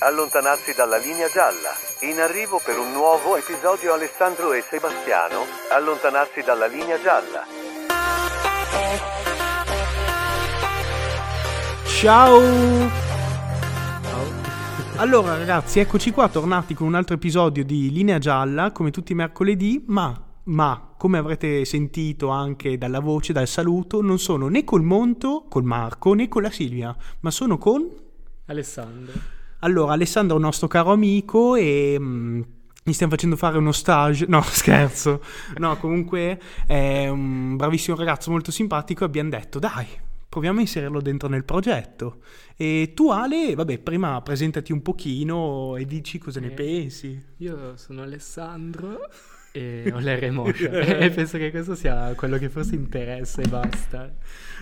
allontanarsi dalla linea gialla. In arrivo per un nuovo episodio Alessandro e Sebastiano, allontanarsi dalla linea gialla. Ciao! Allora ragazzi, eccoci qua, tornati con un altro episodio di Linea Gialla, come tutti i mercoledì, ma, ma, come avrete sentito anche dalla voce, dal saluto, non sono né col Monto, col Marco, né con la Silvia, ma sono con... Alessandro. Allora, Alessandro è un nostro caro amico e... mm, gli stiamo facendo fare uno stage, no scherzo, no comunque è un bravissimo ragazzo molto simpatico e abbiamo detto dai, proviamo a inserirlo dentro nel progetto. E tu Ale, vabbè, prima presentati un pochino e dici cosa ne Eh. pensi. Io sono Alessandro e ho l'R Motion e penso che questo sia quello che forse interessa e basta.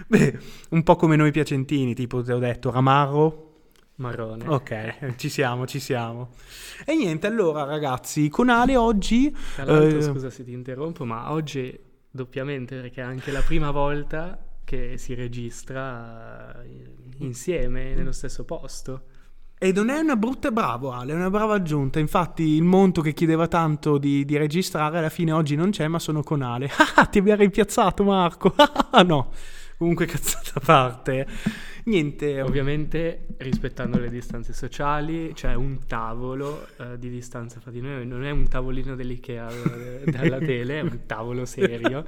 Beh, un po' come noi piacentini, tipo ti ho detto, Ramarro. Marrone. Ok, ci siamo, ci siamo. E niente, allora ragazzi, con Ale oggi... Tra l'altro, eh, scusa se ti interrompo, ma oggi doppiamente perché è anche la prima volta che si registra eh, insieme nello stesso posto. E non è una brutta, bravo Ale, è una brava aggiunta. Infatti il Monto che chiedeva tanto di, di registrare alla fine oggi non c'è, ma sono con Ale. Ah, ti abbiamo rimpiazzato Marco. No. Comunque cazzata a parte. Niente. Ovviamente rispettando le distanze sociali, c'è un tavolo eh, di distanza fra di noi, non è un tavolino dell'Ikea eh, dalla tele, è un tavolo serio.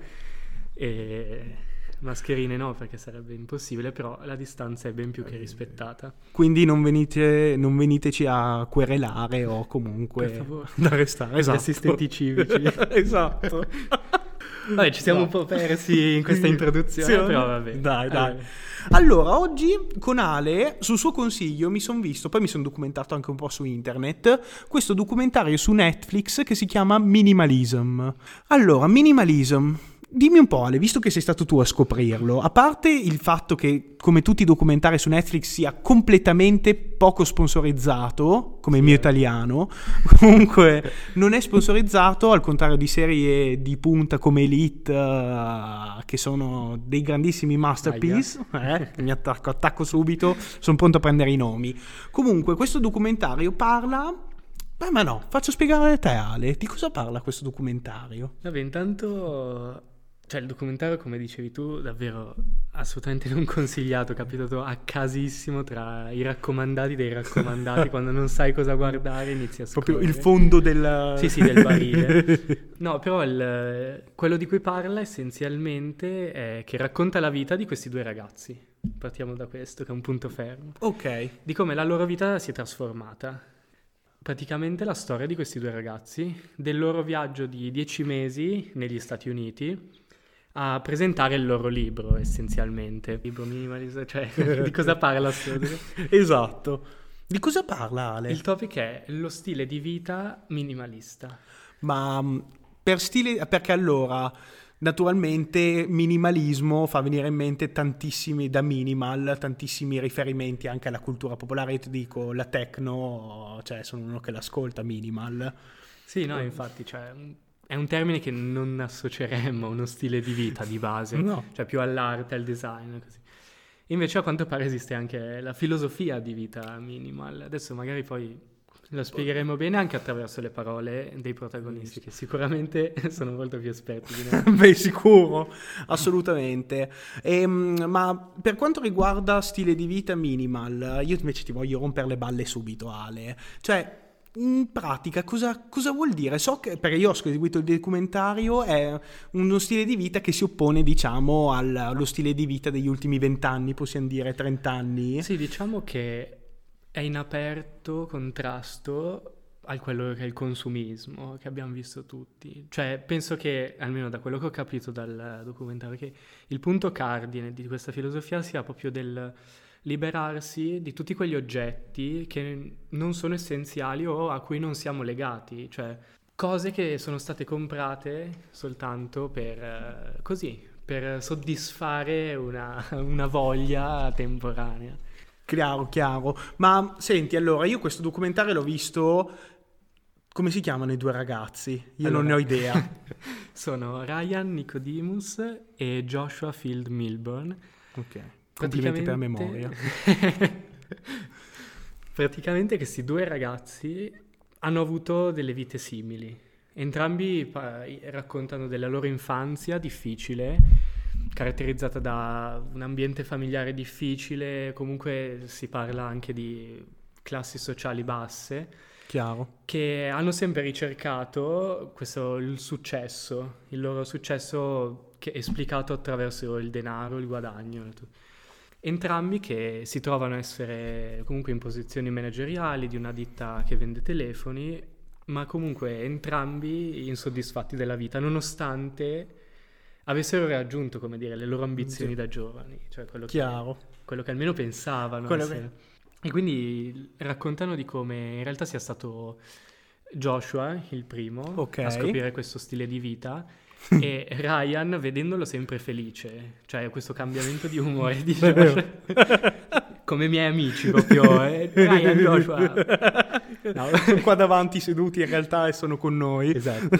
E mascherine no, perché sarebbe impossibile, però la distanza è ben più che rispettata. Quindi non, venite, non veniteci a querelare o comunque ad arrestare. Esatto. assistenti civici. esatto. Vabbè, ci siamo No. un po' persi in questa introduzione, però vabbè. Dai, dai. Allora, oggi con Ale, sul suo consiglio, mi sono visto, poi mi sono documentato anche un po' su internet, questo documentario su Netflix che si chiama Minimalism. Allora, Minimalism. Dimmi un po', Ale, visto che sei stato tu a scoprirlo, a parte il fatto che, come tutti i documentari su Netflix, sia completamente poco sponsorizzato, come il mio italiano, comunque non è sponsorizzato, al contrario di serie di punta come Elite, eh, che sono dei grandissimi masterpiece. Eh, mi attacco, attacco subito, sono pronto a prendere i nomi. Comunque, questo documentario parla. Beh, ma no, faccio spiegare a te, Ale. Di cosa parla questo documentario? Vabbè, intanto, cioè il documentario, come dicevi tu, davvero assolutamente non consigliato, capitato a casissimo tra i raccomandati dei raccomandati, quando non sai cosa guardare inizi a Proprio il scorrere. fondo del. Sì, sì, del barile. No, però il- quello di cui parla essenzialmente è che racconta la vita di questi due ragazzi. Partiamo da questo, che è un punto fermo. ok. Di come la loro vita si è trasformata. Praticamente la storia di questi due ragazzi, del loro viaggio di dieci mesi negli Stati Uniti a presentare il loro libro, essenzialmente. Libro minimalista, cioè di cosa parla Esatto. Di cosa parla Ale? Il topic è lo stile di vita minimalista. Ma mh, per stile, perché allora, naturalmente, minimalismo fa venire in mente tantissimi da minimal, tantissimi riferimenti anche alla cultura popolare. Io ti dico, la techno, cioè sono uno che l'ascolta minimal. Sì, no, infatti, cioè, è un termine che non associeremmo a uno stile di vita di base, No. cioè più all'arte, al design, così. Invece a quanto pare esiste anche la filosofia di vita minimal. Adesso magari poi lo spiegheremo bene anche attraverso le parole dei protagonisti, che sicuramente sono molto più esperti di noi. Beh, sicuro, assolutamente. Ehm, ma per quanto riguarda stile di vita minimal, io invece ti voglio rompere le balle subito, Ale. Cioè, in pratica, cosa, cosa vuol dire? So che, perché io ho seguito il documentario, è uno stile di vita che si oppone, diciamo, al- allo stile di vita degli ultimi vent'anni, possiamo dire, trent'anni. Sì, diciamo che è in aperto contrasto a quello che è il consumismo che abbiamo visto tutti. Cioè, penso che, almeno da quello che ho capito dal documentario, che il punto cardine di questa filosofia sia proprio del liberarsi di tutti quegli oggetti che non sono essenziali o a cui non siamo legati, cioè cose che sono state comprate soltanto per eh, così, per soddisfare una, una voglia temporanea. Chiaro, chiaro. Ma senti, allora, io questo documentario l'ho visto... Come si chiamano i due ragazzi? Io non ne ho Allora, idea. Sono Ryan Nicodemus e Joshua Field Milburn. Ok. Complimenti per memoria. Praticamente questi due ragazzi hanno avuto delle vite simili. Entrambi raccontano della loro infanzia difficile, caratterizzata da un ambiente familiare difficile, comunque si parla anche di classi sociali basse, Chiaro. che hanno sempre ricercato questo, il successo, il loro successo che è esplicato attraverso il denaro, il guadagno. tutto. Entrambi che si trovano a essere comunque in posizioni manageriali di una ditta che vende telefoni, ma comunque entrambi insoddisfatti della vita, nonostante avessero raggiunto, come dire, le loro ambizioni Sì. da giovani, cioè quello che, quello che almeno pensavano. Essere. E quindi raccontano di come in realtà sia stato Joshua il primo Ok. a scoprire questo stile di vita e Ryan vedendolo sempre felice, cioè questo cambiamento di umore di. Joshua. come miei amici proprio, eh. Ryan, Joshua. No. Sono qua davanti seduti in realtà e sono con noi. Esatto.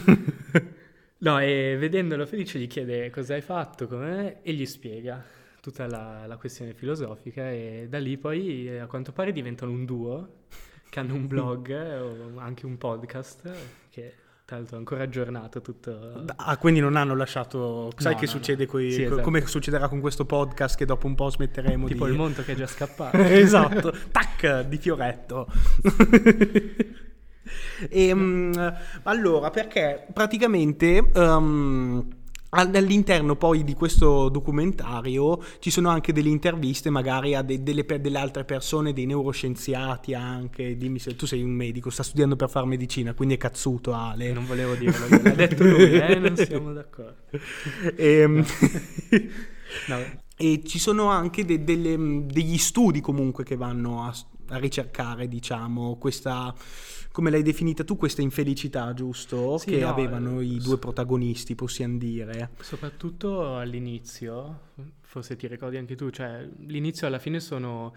No, e vedendolo felice gli chiede cosa hai fatto, com'è, e gli spiega tutta la, la questione filosofica e da lì poi eh, a quanto pare diventano un duo che hanno un blog o anche un podcast che tra l'altro è ancora aggiornato tutto. Ah, quindi non hanno lasciato. Sai No, che no, succede no. coi- Sì, esatto. come succederà con questo podcast che dopo un po' smetteremo Tipo di. il mondo che è già scappato. esatto, tac, di fioretto. Ehm, allora, perché praticamente al- all'interno poi di questo documentario ci sono anche delle interviste magari a de- delle, per- delle altre persone, dei neuroscienziati anche. Dimmi se tu sei un medico, sta studiando per fare medicina, quindi è cazzuto Ale. Non volevo dirlo, l'ha detto lui, eh, non siamo d'accordo. Ehm, No, E ci sono anche de- delle- degli studi comunque che vanno a, a ricercare, diciamo, questa, come l'hai definita tu, questa infelicità, giusto? Sì, che no, avevano eh, i due protagonisti, possiamo dire. Soprattutto all'inizio, forse ti ricordi anche tu, cioè l'inizio alla fine sono,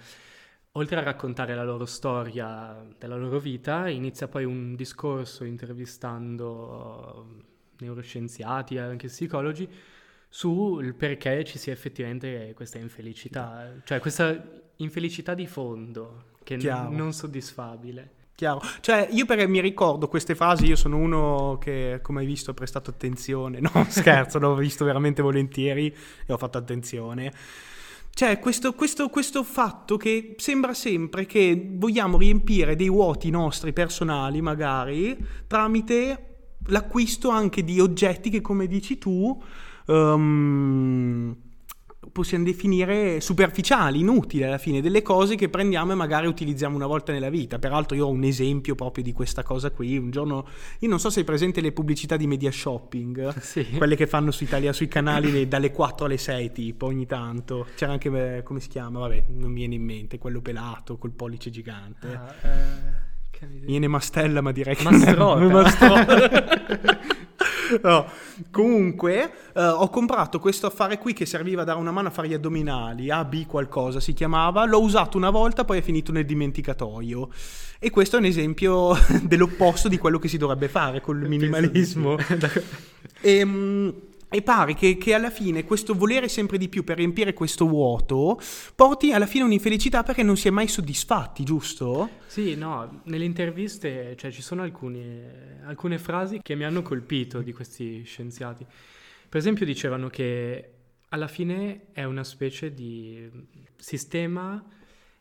oltre a raccontare la loro storia della loro vita, inizia poi un discorso intervistando neuroscienziati e anche psicologi sul perché ci sia effettivamente questa infelicità, cioè questa infelicità di fondo che n- non soddisfabile. Chiaro. Cioè, io perché mi ricordo queste frasi, io sono uno che, come hai visto, ha prestato attenzione. No, scherzo, l'ho visto veramente volentieri e ho fatto attenzione. Cioè, questo, questo, questo fatto che sembra sempre che vogliamo riempire dei vuoti nostri personali, magari, tramite l'acquisto anche di oggetti che, come dici tu, ehm, possiamo definire superficiali, inutili alla fine, delle cose che prendiamo e magari utilizziamo una volta nella vita. Peraltro io ho un esempio proprio di questa cosa qui. Un giorno, io non so se hai presente le pubblicità di media shopping, Sì. quelle che fanno su Italia, sui canali le- dalle 4 alle 6 tipo ogni tanto. C'era anche, eh, come si chiama? Vabbè, non mi viene in mente, quello pelato col pollice gigante. Ah, eh, viene Mastella, ma direi che Mastrota. non è Mastrota. No, comunque eh, ho comprato questo affare qui che serviva a dare una mano a fare gli addominali, AB qualcosa si chiamava, l'ho usato una volta poi è finito nel dimenticatoio. E questo è un esempio dell'opposto di quello che si dovrebbe fare col minimalismo. E, mm, e pare che, che alla fine questo volere sempre di più per riempire questo vuoto porti alla fine un'infelicità perché non si è mai soddisfatti, giusto? Sì, no, nelle interviste cioè, ci sono alcune, alcune frasi che mi hanno colpito di questi scienziati. Per esempio dicevano che alla fine è una specie di sistema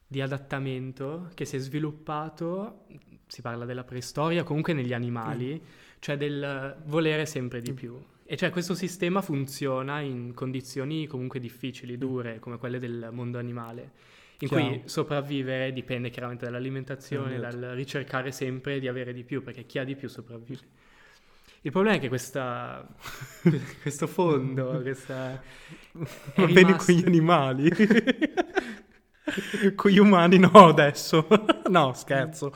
di adattamento che si è sviluppato, si parla della preistoria, comunque negli animali, cioè del volere sempre di più. E cioè questo sistema funziona in condizioni comunque difficili, dure, come quelle del mondo animale in Chiaro. cui sopravvivere dipende chiaramente dall'alimentazione, Esatto. dal ricercare sempre di avere di più, perché chi ha di più sopravvive. Il problema è che questa, questo fondo, questa... Va bene rimasto- con gli animali. con gli umani no adesso. no, scherzo.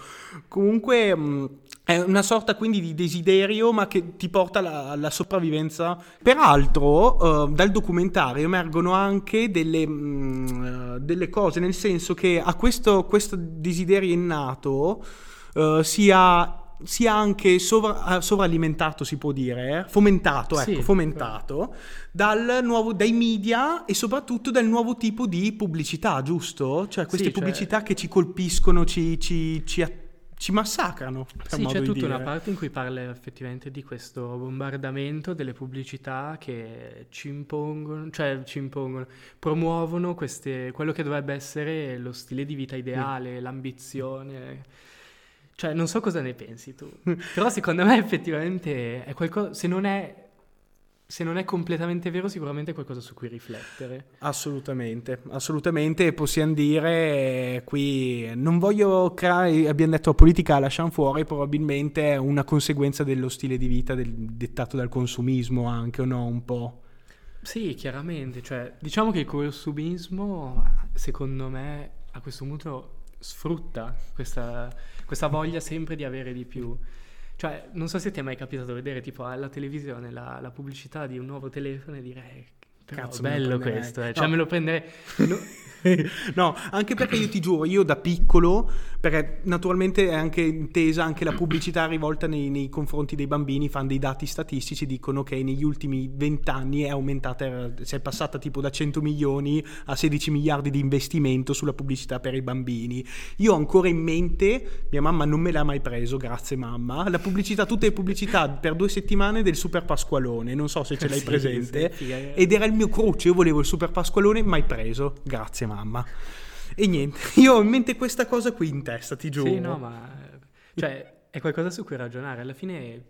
Comunque mh, è una sorta quindi di desiderio ma che ti porta alla, alla sopravvivenza. Peraltro eh, dal documentario emergono anche delle, mh, eh, delle cose, nel senso che a questo, questo desiderio innato eh, sia sia anche sovra- sovralimentato, si può dire, eh? fomentato, ecco, Sì, fomentato dal nuovo, dai media e soprattutto dal nuovo tipo di pubblicità, giusto? Cioè queste Sì, cioè- pubblicità che ci colpiscono, ci, ci, ci, a- ci massacrano. Sì, c'è tutta una dire. parte in cui parla effettivamente di questo bombardamento delle pubblicità che ci impongono, cioè ci impongono, promuovono queste, quello che dovrebbe essere lo stile di vita ideale, l'ambizione. Cioè, non so cosa ne pensi tu, però secondo me effettivamente è qualcosa, se non è, se non è completamente vero, sicuramente è qualcosa su cui riflettere. Assolutamente, assolutamente. Possiamo dire eh, qui, non voglio creare, abbiamo detto la politica la lasciamo fuori, probabilmente è una conseguenza dello stile di vita del- dettato dal consumismo anche, o no? Un po'. Sì, chiaramente, cioè, diciamo che il consumismo, secondo me, a questo punto sfrutta questa, questa voglia sempre di avere di più. Cioè, non so se ti è mai capitato vedere tipo alla televisione la, la pubblicità di un nuovo telefono e dire, eh, Cazzo, bello prenderei." questo, eh. cioè No. me lo prenderei... no- no, anche perché io ti giuro, io da piccolo, perché naturalmente è anche intesa anche la pubblicità rivolta nei, nei confronti dei bambini, fanno dei dati statistici, dicono che negli ultimi vent'anni è aumentata, si è passata tipo da 100 milioni a 16 miliardi di investimento sulla pubblicità per i bambini. Io ho ancora in mente, mia mamma non me l'ha mai preso, grazie mamma, la pubblicità, tutte le pubblicità per due settimane del Super Pasqualone, non so se ce l'hai Sì, presente. sì, figa. Ed era il mio cruce, io volevo il Super Pasqualone, mai preso. Grazie mamma. E niente, io ho in mente questa cosa qui in testa, ti giuro. Sì, no, ma... Cioè, è qualcosa su cui ragionare. Alla fine,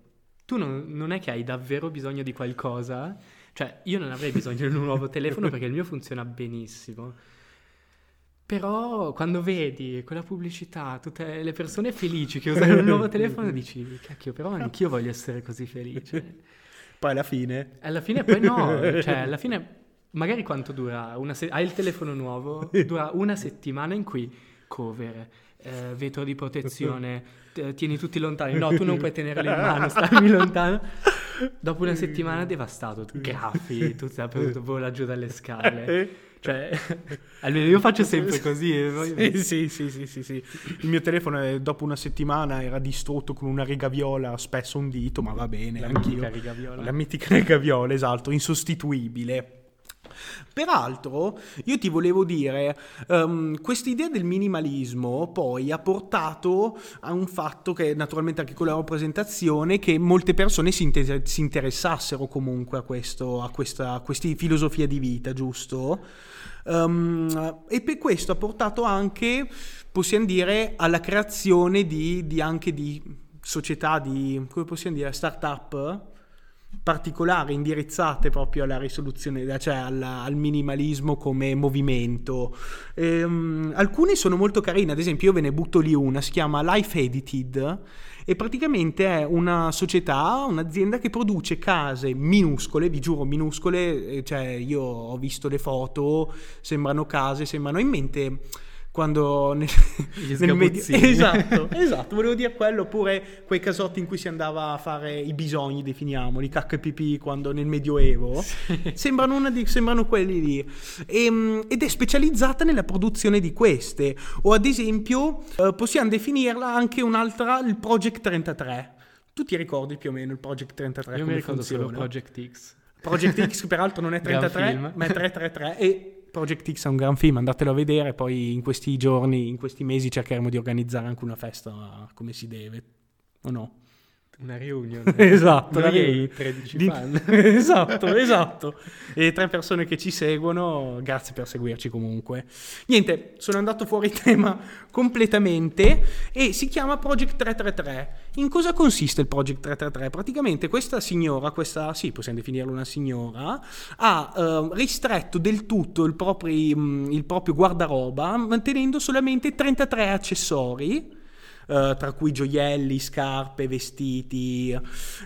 tu non, non è che hai davvero bisogno di qualcosa. Cioè, io non avrei bisogno di un nuovo telefono perché il mio funziona benissimo. Però quando vedi quella pubblicità, tutte le persone felici che usano il nuovo telefono, dici, cacchio, però anch'io voglio essere così felice. Poi alla fine... Alla fine poi no, cioè alla fine magari quanto dura? Se- hai il telefono nuovo, dura una settimana in cui cover, eh, vetro di protezione, t- tieni tutti lontani, no tu non puoi tenerli in mano, stammi lontano. Dopo una settimana devastato, graffi, tutto dappertutto, vola giù dalle scale. Cioè, almeno io faccio sempre così. e Sì, sì, sì, sì, sì. Il mio telefono eh, dopo una settimana era distrutto con una riga viola, spesso un dito, ma va bene, La anch'io. mitica riga viola. La mitica riga viola, esatto, insostituibile. Peraltro, io ti volevo dire, um, questa idea del minimalismo poi ha portato a un fatto che naturalmente anche con la rappresentazione, che molte persone si, inter- si interessassero comunque a, questo, a questa a questi filosofia di vita, giusto? Um, e per questo ha portato anche, possiamo dire, alla creazione di, di anche di società, di, come possiamo dire, start-up particolari indirizzate proprio alla risoluzione, cioè alla- al minimalismo come movimento. Ehm, alcune sono molto carine, ad esempio io ve ne butto lì una, si chiama Life Edited e praticamente è una società, un'azienda che produce case minuscole, vi giuro minuscole, eh, cioè io ho visto le foto, sembrano case, sembrano in mente quando nel, nel medio- esatto, esatto, volevo dire quello, oppure quei casotti in cui si andava a fare i bisogni, definiamoli, cacca e pipì quando nel medioevo, sembrano, una di- sembrano quelli lì, Ehm, ed è specializzata nella produzione di queste, o ad esempio eh, possiamo definirla anche un'altra, il Project 33. Tu ti ricordi più o meno il Project 33 Io mi ricordo funziona? solo Project X. Project X peraltro non è Gran 33 film. ma è 333 e Project X è un gran film, andatelo a vedere, poi in questi giorni, in questi mesi cercheremo di organizzare anche una festa come si deve, o no? Una reunion. Esatto, Noi e reunion. i 13 Di- fan. esatto, esatto. E tre persone che ci seguono, grazie per seguirci comunque. Niente, sono andato fuori tema completamente e si chiama Project 333. In cosa consiste il Project 333? Praticamente questa signora, questa, sì, possiamo definirla una signora, ha eh, ristretto del tutto il proprio, mm, il proprio guardaroba mantenendo solamente 33 accessori eh, tra cui gioielli, scarpe, vestiti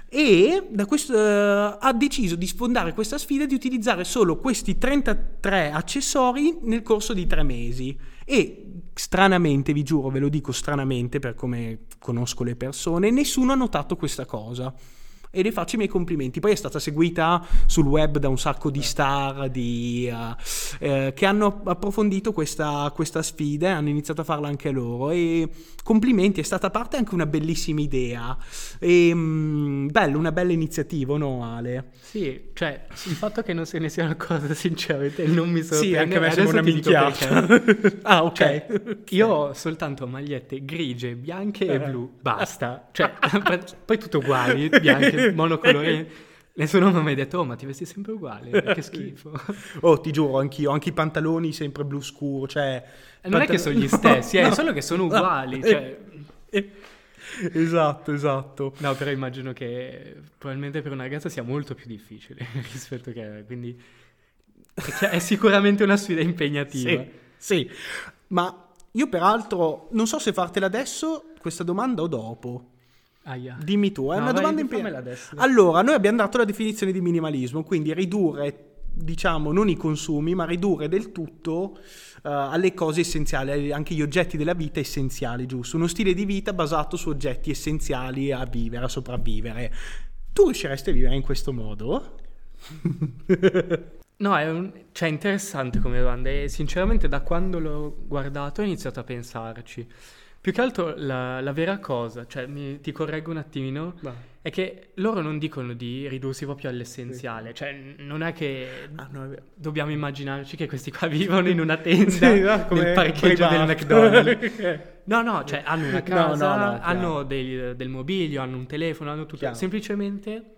e questo, eh, ha deciso di sfondare questa sfida di utilizzare solo questi 33 accessori nel corso di tre mesi e stranamente, vi giuro, ve lo dico stranamente per come conosco le persone, nessuno ha notato questa cosa. E le faccio i miei complimenti. Poi è stata seguita sul web da un sacco di star di, uh, eh, che hanno approfondito questa, questa sfida e hanno iniziato a farla anche loro. E complimenti, è stata a parte anche una bellissima idea. E, um, bello, una bella iniziativa, no Ale? Sì, cioè il fatto che non se ne sia una cosa sinceramente non mi sorprende. Sì, anche a me sembra una minchiata. ah, ok. Cioè, io ho soltanto magliette grigie, bianche e blu, basta. Cioè, poi tutto uguali, bianche monocolore. Nessuno mi ha mai detto, oh, ma ti vesti sempre uguale, che schifo. oh, ti giuro, anch'io, anche i pantaloni sempre blu scuro, cioè... Non pantal- è che sono gli stessi, no, è solo che sono uguali, no, cioè... Esatto, esatto. No, però immagino che probabilmente per una ragazza sia molto più difficile rispetto che... Quindi è sicuramente una sfida impegnativa. Sì, sì. ma io peraltro non so se fartela adesso questa domanda o dopo. Aia. Dimmi tu, è no, una vai, domanda impegnata. Allora, noi abbiamo dato la definizione di minimalismo, quindi ridurre, diciamo, non i consumi, ma ridurre del tutto uh, alle cose essenziali, anche gli oggetti della vita essenziali, giusto? Uno stile di vita basato su oggetti essenziali a vivere, a sopravvivere. Tu riusciresti a vivere in questo modo? no, è un... cioè, interessante come domanda e sinceramente da quando l'ho guardato ho iniziato a pensarci. Più che altro la, la vera cosa, cioè mi, ti correggo un attimino, no. è che loro non dicono di ridursi proprio all'essenziale, sì. cioè non è che ah, no, è dobbiamo immaginarci che questi qua vivono in una tenda sì, no, nel parcheggio del McDonald's. no, no, cioè hanno una casa, hanno del, del, mobilio, hanno un telefono, hanno tutto, chiaro. semplicemente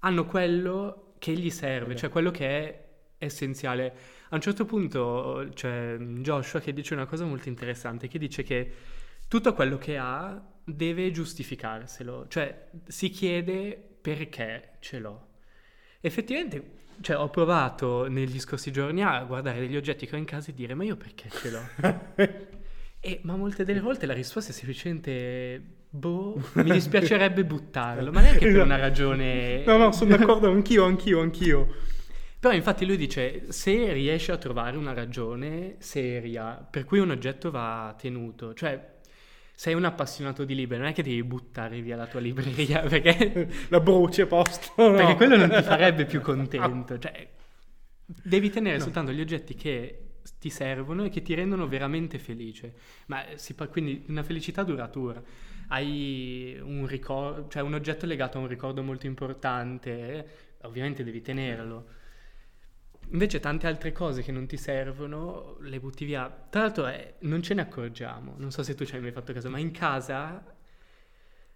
hanno quello che gli serve, cioè quello che è essenziale. A un certo punto c'è Joshua che dice una cosa molto interessante, che dice che tutto quello che ha deve giustificarselo, cioè si chiede perché ce l'ho. Effettivamente, cioè, ho provato negli scorsi giorni a guardare degli oggetti che ho in casa e dire ma io perché ce l'ho? e, ma molte delle volte la risposta è semplicemente boh, mi dispiacerebbe buttarlo, ma neanche per una ragione... No, no, sono d'accordo, anch'io, anch'io, anch'io. Però infatti lui dice, se riesci a trovare una ragione seria per cui un oggetto va tenuto, cioè sei un appassionato di libri, non è che devi buttare via la tua libreria perché... la bruci a posto. No. Perché quello non ti farebbe più contento. Cioè, devi tenere no. soltanto gli oggetti che ti servono e che ti rendono veramente felice. Ma si quindi una felicità duratura. Hai un ricordo, cioè un oggetto legato a un ricordo molto importante, ovviamente devi tenerlo Invece tante altre cose che non ti servono le butti via. Tra l'altro eh, non ce ne accorgiamo, non so se tu ci hai mai fatto caso, ma in casa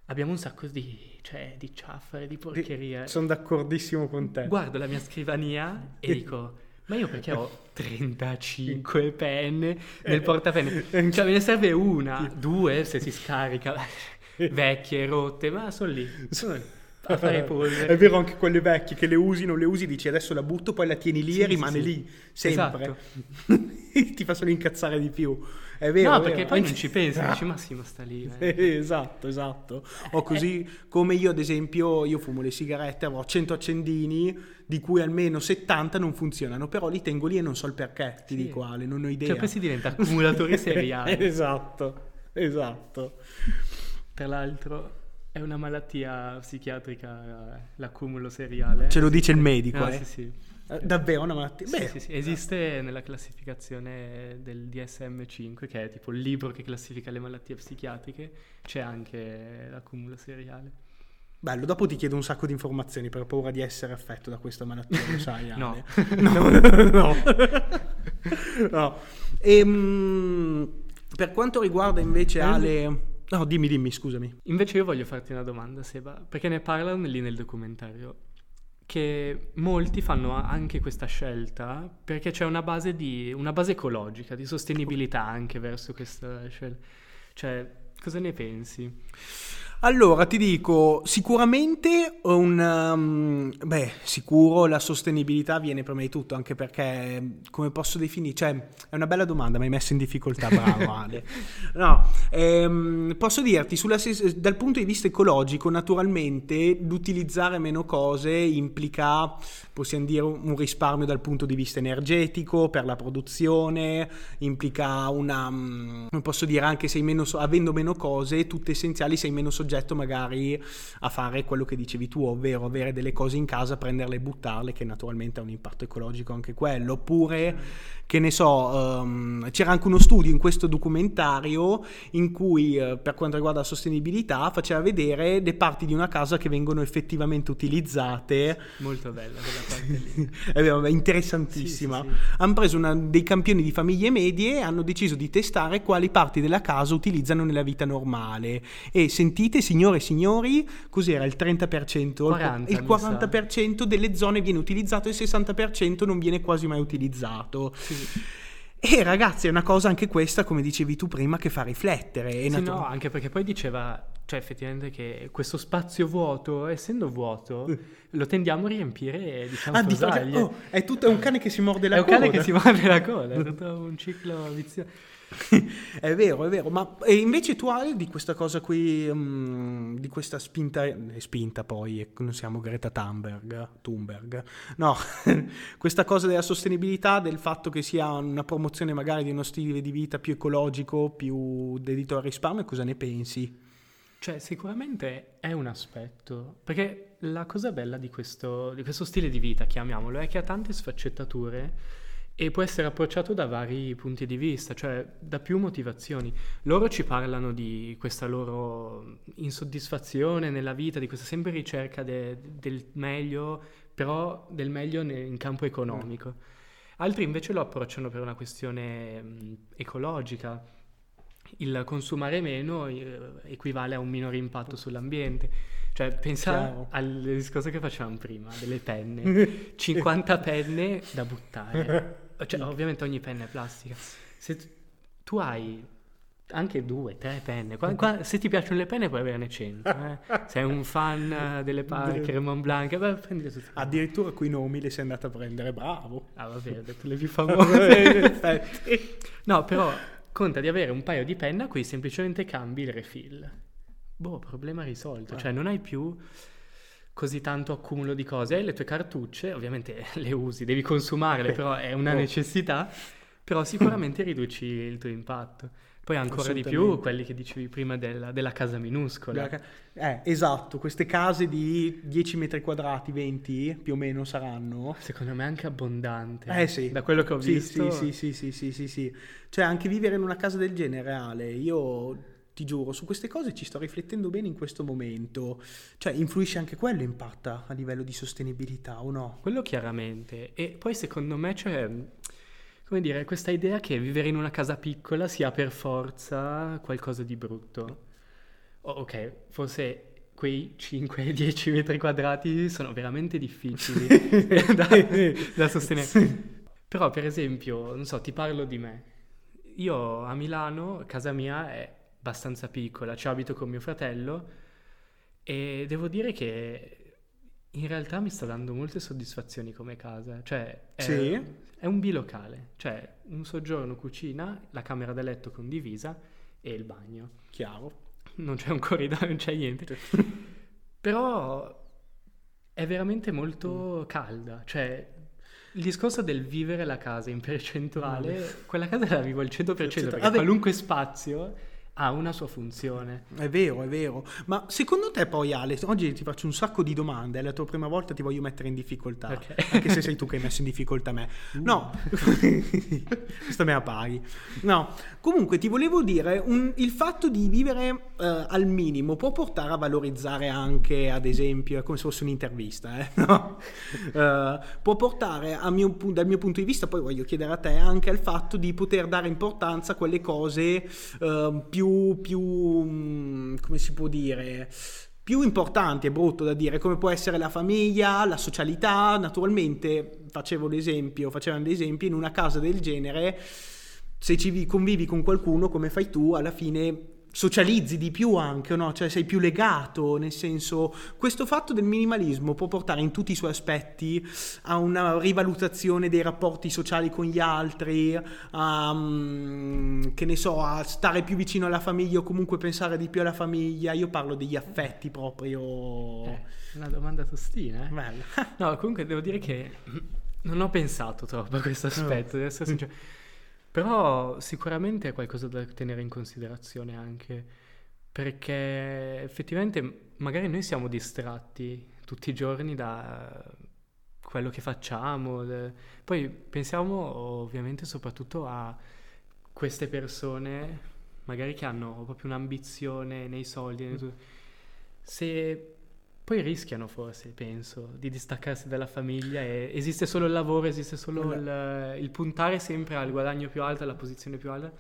abbiamo un sacco di, cioè, di ciaffare, di porcheria. Sono d'accordissimo con te. Guardo la mia scrivania e dico, ma io perché ho 35 penne nel portapenne? Cioè me ne serve una, due se si scarica, vecchie, rotte, ma sono lì. Sono lì a fare polvere. È vero anche quelle vecchie che le usi, non le usi, dici adesso la butto, poi la tieni lì sì, e rimane sì, lì, sempre. Esatto. Ti fa solo incazzare di più. È vero. No, è perché vero. poi non ci pensi, dici ma sì, ma sta lì. Eh. esatto, esatto. O così come io ad esempio, io fumo le sigarette, avrò 100 accendini, di cui almeno 70 non funzionano, però li tengo lì e non so il perché, ti sì. dico Ale, non ho idea. Cioè poi si diventa accumulatore seriale. esatto, esatto. Tra l'altro è una malattia psichiatrica l'accumulo seriale. Ce lo dice il medico, ah, eh? Sì, sì. Eh, davvero una malattia? Beh, sì, sì, esiste nella classificazione del DSM-5, che è tipo il libro che classifica le malattie psichiatriche, c'è anche l'accumulo seriale. Bello, dopo ti chiedo un sacco di informazioni per paura di essere affetto da questa malattia, lo sai? no. no. no, no. E, um, per quanto riguarda invece Ale No, dimmi, dimmi, scusami. Invece io voglio farti una domanda, Seba, perché ne parlano lì nel documentario, che molti fanno anche questa scelta perché c'è una base, di, una base ecologica, di sostenibilità anche verso questa scelta. Cioè, cosa ne pensi? Allora, ti dico, sicuramente un... Um, beh, sicuro la sostenibilità viene prima di tutto, anche perché, come posso definire, cioè, è una bella domanda, mi hai messo in difficoltà, bravo Ale. No, ehm, posso dirti, sulla, dal punto di vista ecologico, naturalmente, l'utilizzare meno cose implica, possiamo dire, un risparmio dal punto di vista energetico, per la produzione, implica una, come posso dire, anche sei meno, avendo meno cose, tutte essenziali, sei meno soggetto progetto magari a fare quello che dicevi tu, ovvero avere delle cose in casa, prenderle e buttarle, che naturalmente ha un impatto ecologico anche quello, oppure che ne so, um, c'era anche uno studio in questo documentario in cui uh, per quanto riguarda la sostenibilità faceva vedere le parti di una casa che vengono effettivamente utilizzate. Molto bella quella parte lì. è interessantissima. Sì, sì, sì. Hanno preso una, dei campioni di famiglie medie e hanno deciso di testare quali parti della casa utilizzano nella vita normale. E sentite, signore e signori, cos'era il 30%? 40, il 40% delle zone viene utilizzato e il 60% non viene quasi mai utilizzato. Sì. E ragazzi, è una cosa anche questa, come dicevi tu prima, che fa riflettere. Sì, natu- no, anche perché poi diceva, cioè effettivamente che questo spazio vuoto, essendo vuoto, uh. lo tendiamo a riempire, diciamo, ah, dico, oh, è tutto è un cane che si morde la è coda. È un cane che si morde la coda, è tutto un ciclo vizioso. è vero, è vero, ma invece tu hai di questa cosa qui, um, di questa spinta, è spinta poi, non siamo Greta Thunberg, Thunberg, no, questa cosa della sostenibilità, del fatto che sia una promozione magari di uno stile di vita più ecologico, più dedito al risparmio, cosa ne pensi? Cioè, sicuramente è un aspetto, perché la cosa bella di questo, di questo stile di vita, chiamiamolo, è che ha tante sfaccettature e può essere approcciato da vari punti di vista, cioè da più motivazioni. Loro ci parlano di questa loro insoddisfazione nella vita, di questa sempre ricerca de, del meglio, però del meglio in campo economico. Altri invece lo approcciano per una questione ecologica. Il consumare meno eh, equivale a un minore impatto sull'ambiente. Cioè, pensa Chiaro. al discorso che facevamo prima, delle penne. 50 penne da buttare. Cioè, ovviamente ogni penna è plastica. Se tu, tu hai anche due, tre penne. Qua, qua, se ti piacciono le penne puoi averne 100. Eh? Sei un fan delle Parker, Mont Blanc, beh, prendile tutte. Addirittura quei nomi li sei andato a prendere, bravo. Ah vabbè, ho detto le più famose. no, però conta di avere un paio di penne a cui semplicemente cambi il refill. Boh, problema risolto. Ah. Cioè non hai più così tanto accumulo di cose. Hai le tue cartucce, ovviamente le usi, devi consumarle, però è una oh. necessità, però sicuramente riduci il tuo impatto. Poi ancora di più quelli che dicevi prima della, della casa minuscola. Eh, esatto, queste case di 10 metri quadrati, 20 più o meno saranno. Secondo me anche abbondante. Eh sì. Da quello che ho sì, visto. Sì, sì, sì, sì, sì, sì. Cioè anche vivere in una casa del genere, Ale, io ti giuro, su queste cose ci sto riflettendo bene in questo momento. Cioè, influisce anche quello, impatta a livello di sostenibilità o no? Quello chiaramente. E poi secondo me c'è, come dire, questa idea che vivere in una casa piccola sia per forza qualcosa di brutto. Oh, ok, forse quei 5-10 metri quadrati sono veramente difficili da, da sostenere. Però, per esempio, non so, ti parlo di me. Io a Milano, casa mia è abbastanza piccola, ci abito con mio fratello e devo dire che in realtà mi sta dando molte soddisfazioni come casa, cioè è, sì. è un bilocale, cioè un soggiorno, cucina, la camera da letto condivisa e il bagno. Chiaro. Non c'è un corridoio, non c'è niente. Però è veramente molto mm. calda, cioè il discorso del vivere la casa in percentuale, mm. quella casa la vivo al 100% perché Vabbè. qualunque spazio ha una sua funzione. È vero, è vero. Ma secondo te poi Ale, oggi ti faccio un sacco di domande, è la tua prima volta ti voglio mettere in difficoltà, okay. anche se sei tu che hai messo in difficoltà me. Uh. No, questa me la paghi. No, comunque ti volevo dire, un, il fatto di vivere uh, al minimo può portare a valorizzare anche, ad esempio, è come se fosse un'intervista, eh? no? uh, può portare mio, dal mio punto di vista, poi voglio chiedere a te, anche al fatto di poter dare importanza a quelle cose più più, più mm, come si può dire, più importanti, è brutto da dire, come può essere la famiglia, la socialità, naturalmente facevo l'esempio, facevano l'esempio in una casa del genere, se ci convivi con qualcuno come fai tu, alla fine socializzi di più anche, no? cioè sei più legato, nel senso questo fatto del minimalismo può portare in tutti i suoi aspetti a una rivalutazione dei rapporti sociali con gli altri, a, mm, che ne so, a stare più vicino alla famiglia o comunque pensare di più alla famiglia, io parlo degli affetti proprio. Eh, una domanda tostina, eh? Bella. no, comunque devo dire che non ho pensato troppo a questo aspetto, devo essere sincero. Però sicuramente è qualcosa da tenere in considerazione anche, perché effettivamente magari noi siamo distratti tutti i giorni da quello che facciamo. Poi pensiamo ovviamente soprattutto a queste persone magari che hanno proprio un'ambizione nei soldi. tu- Se poi rischiano forse, penso, di distaccarsi dalla famiglia e esiste solo il lavoro, esiste solo il, il puntare sempre al guadagno più alto, alla posizione più alta.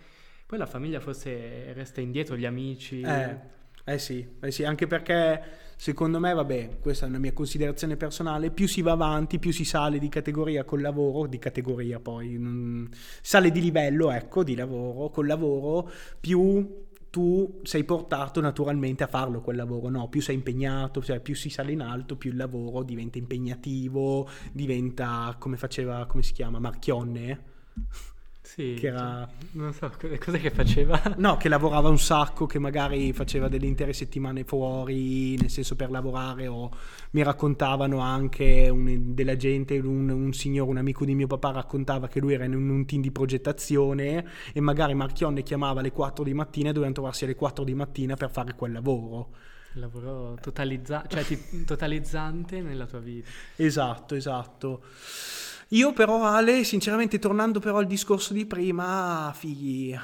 Poi la famiglia forse resta indietro, gli amici. Eh, eh sì, eh sì, anche perché secondo me, vabbè, questa è una mia considerazione personale, più si va avanti, più si sale di categoria col lavoro, di categoria poi, non- sale di livello, ecco, di lavoro, col lavoro, più tu sei portato naturalmente a farlo quel lavoro, no? Più sei impegnato, cioè più si sale in alto, più il lavoro diventa impegnativo, diventa, come faceva, come si chiama, Marchionne? Sì, Che era- cioè, non so, co- cos'è che faceva? No, che lavorava un sacco, che magari faceva delle intere settimane fuori, nel senso per lavorare, o mi raccontavano anche un- della gente, un, un signore, un amico di mio papà raccontava che lui era in un, un team di progettazione e magari Marchionne chiamava alle 4 di mattina e dovevano trovarsi alle 4 di mattina per fare quel lavoro. Lavoro totalizza- cioè, totalizzante nella tua vita. Esatto, esatto. Io però Ale, sinceramente tornando però al discorso di prima, figli,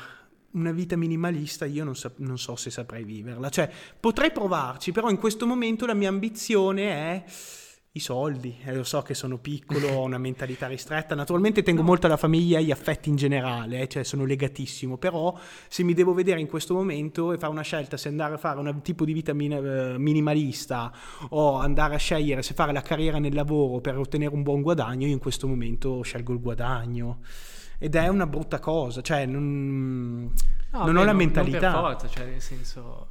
una vita minimalista io non, sap- non so se saprei viverla. Cioè, potrei provarci, però in questo momento la mia ambizione è i soldi. E lo so che sono piccolo, ho una mentalità ristretta. Naturalmente tengo molto alla famiglia e agli affetti in generale, eh, cioè sono legatissimo. Però se mi devo vedere in questo momento e fare una scelta se andare a fare un tipo di vita min- eh, minimalista o andare a scegliere se fare la carriera nel lavoro per ottenere un buon guadagno, io in questo momento scelgo il guadagno. Ed è una brutta cosa, cioè non, No, non beh, ho la Non mentalità. per forza, cioè, nel senso...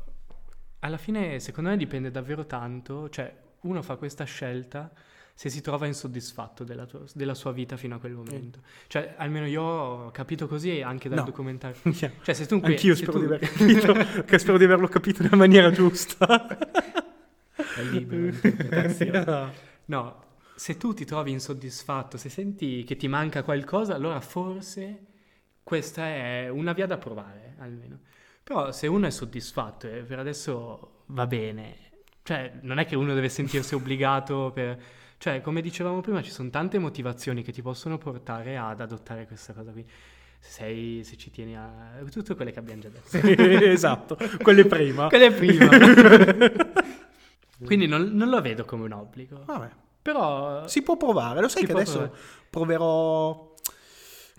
Alla fine, secondo me, dipende davvero tanto. Cioè, uno fa questa scelta se si trova insoddisfatto della, tua- della sua vita fino a quel momento. Cioè, almeno io ho capito così anche dal No. documentario. Cioè, Cioè, se tu qui- Anch'io se spero tu- di aver capito, che spero di averlo capito nella maniera giusta. È libero interpretazione. No, se tu ti trovi insoddisfatto, se senti che ti manca qualcosa, allora forse questa è una via da provare, almeno. Però se uno è soddisfatto e per adesso va bene, cioè non è che uno deve sentirsi obbligato per... Cioè, come dicevamo prima, ci sono tante motivazioni che ti possono portare ad adottare questa cosa qui. Se, sei, se ci tieni a... Tutte quelle che abbiamo già detto. esatto, quelle prima. Quelle prima. Quindi non, non lo vedo come un obbligo. Vabbè, Però si può provare, lo sai che adesso provare. proverò...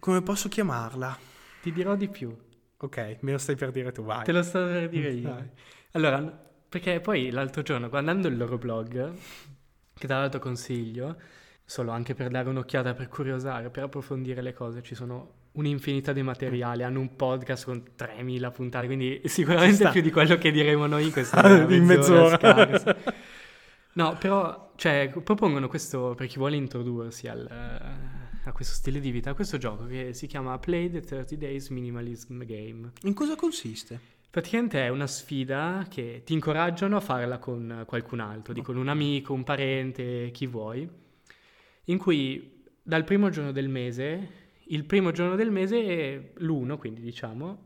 Come posso chiamarla? ti dirò di più. Ok, me lo stai per dire tu, vai. Te lo sto per dire io. Vai. Allora, perché poi l'altro giorno, guardando il loro blog, che tra l'altro consiglio, solo anche per dare un'occhiata, per curiosare, per approfondire le cose, ci sono un'infinità di materiali, hanno un podcast con 3000 puntate, quindi sicuramente più di quello che diremo noi in questa In mezz'ora. scarsa. No, però, cioè, propongono questo, per chi vuole introdursi al, eh, a questo stile di vita, questo gioco che si chiama Play the 30 Days Minimalism Game. In cosa consiste? Praticamente è una sfida che ti incoraggiano a farla con qualcun altro, di con un amico, un parente, chi vuoi, in cui dal primo giorno del mese, il primo giorno del mese, l'uno, quindi diciamo,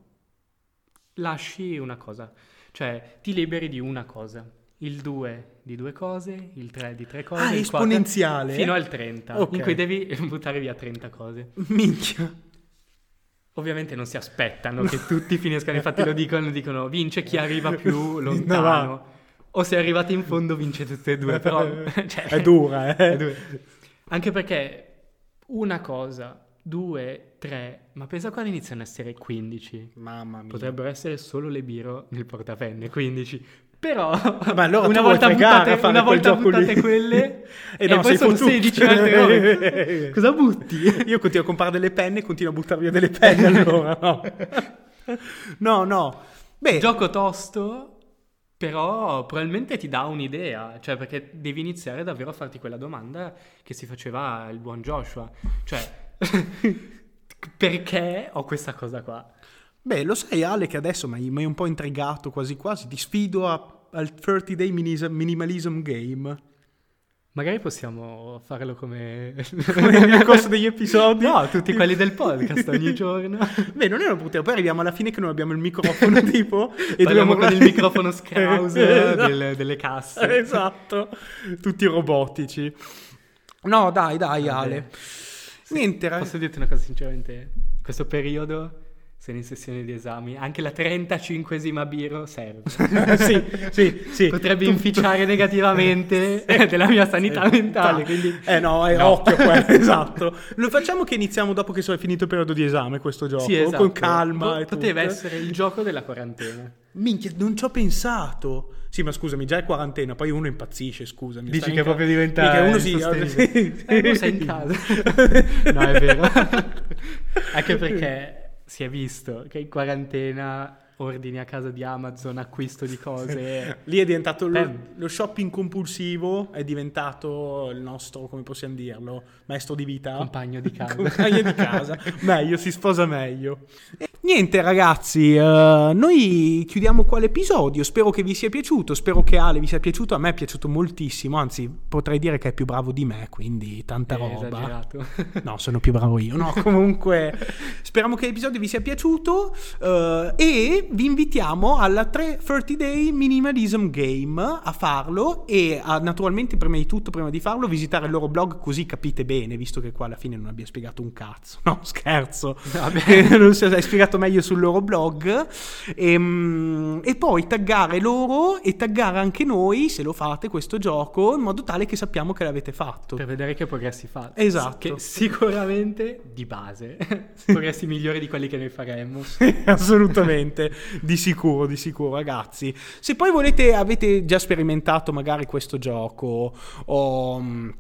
lasci una cosa, cioè ti liberi di una cosa, il 2 di due cose, il 3 di tre cose, Ah, il esponenziale? fino al 30, Ok. in cui devi buttare via 30 cose. Minchia. Ovviamente non si aspettano che tutti finiscano, infatti lo dicono, dicono vince chi arriva più No, lontano. va. o se arrivate in fondo vince tutte e due, però... cioè, È dura, eh. è dura. Anche perché una cosa, due, tre, ma pensa quando iniziano a essere 15. Mamma mia. Potrebbero essere solo le biro nel portapenne, 15. Però allora una volta buttate, una volta buttate quelle E e, no, poi sei sono fottuto. 16 altre. Cosa butti? Io continuo a comprare delle penne e continuo a buttare via delle penne allora, no. No, no. Beh, Gioco tosto, però probabilmente ti dà un'idea, cioè perché devi iniziare davvero a farti quella domanda che si faceva il buon Joshua, cioè perché ho questa cosa qua? Beh, lo sai Ale che adesso mi hai un po' intrigato quasi quasi, ti sfido a- al 30 day minimalism game. Magari possiamo farlo come... come nel corso degli episodi. No, tutti quelli del podcast ogni giorno. Beh, non è una brutta, poi arriviamo alla fine che non abbiamo il microfono tipo e dobbiamo con il microfono Skraus Esatto. delle, delle casse. Esatto, tutti robotici. No, dai, dai, Vabbè. Ale. Niente. Posso dirti una cosa sinceramente? In questo periodo, sono in sessione di esami, anche la 35esima biro serve. sì, sì, sì. Potrebbe inficiare negativamente della mia sanità mentale, quindi... Eh no, è No. occhio quello, esatto. Lo facciamo che iniziamo dopo che è finito il periodo di esame questo gioco, Sì, esatto. con calma Po- e Poteva tutto. essere il gioco della quarantena. Minchia, non ci ho pensato. Sì, ma scusami, già è quarantena, poi uno impazzisce, scusami. Dici che ca- proprio diventa Minchia, uno si... insostenibile. Eh, uno sei in casa. No, è vero. Anche perché si è visto che in quarantena ordini a casa di Amazon, acquisto di cose... Lì è diventato lo, lo shopping compulsivo, è diventato il nostro, come possiamo dirlo, maestro di vita. Compagno di casa. Compagno di casa. meglio, si sposa meglio. E niente ragazzi, eh, noi chiudiamo qua l'episodio, spero che vi sia piaciuto, spero che Ale vi sia piaciuto, a me è piaciuto moltissimo, anzi potrei dire che è più bravo di me, quindi tanta È roba. esagerato. No, sono più bravo io. No, comunque, speriamo che l'episodio vi sia piaciuto eh, e vi invitiamo alla 330 Day Minimalism Game a farlo e a, naturalmente, prima di tutto, prima di farlo, visitare il loro blog così capite bene, visto che qua alla fine non abbiamo spiegato un cazzo. No, scherzo. Non si è spiegato meglio sul loro blog. Ehm, E, poi taggare loro e taggare anche noi, se lo fate, questo gioco, in modo tale che sappiamo che l'avete fatto. Per vedere che progressi fate. Esatto. Che sicuramente, di base, progressi migliori di quelli che noi faremmo. Assolutamente, di sicuro, di sicuro, ragazzi. Se poi volete, avete già sperimentato magari questo gioco o,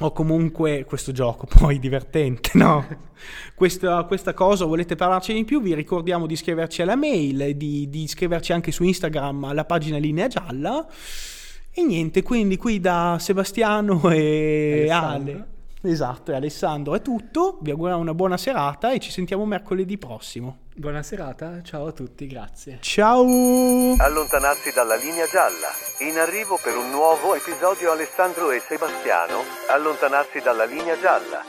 o comunque questo gioco poi divertente, no? Questa, questa cosa volete parlarci di più, vi ricordiamo di iscriverci alla mail, e di, di iscriverci anche su Instagram alla pagina Linea Gialla. E niente, quindi qui da Sebastiano e Alessandro. Ale. Esatto, e Alessandro è tutto. Vi auguriamo una buona serata e ci sentiamo mercoledì prossimo. Buona serata, ciao a tutti, grazie. Ciao! Allontanarsi dalla linea gialla. In arrivo per un nuovo episodio Alessandro e Sebastiano. Allontanarsi dalla linea gialla.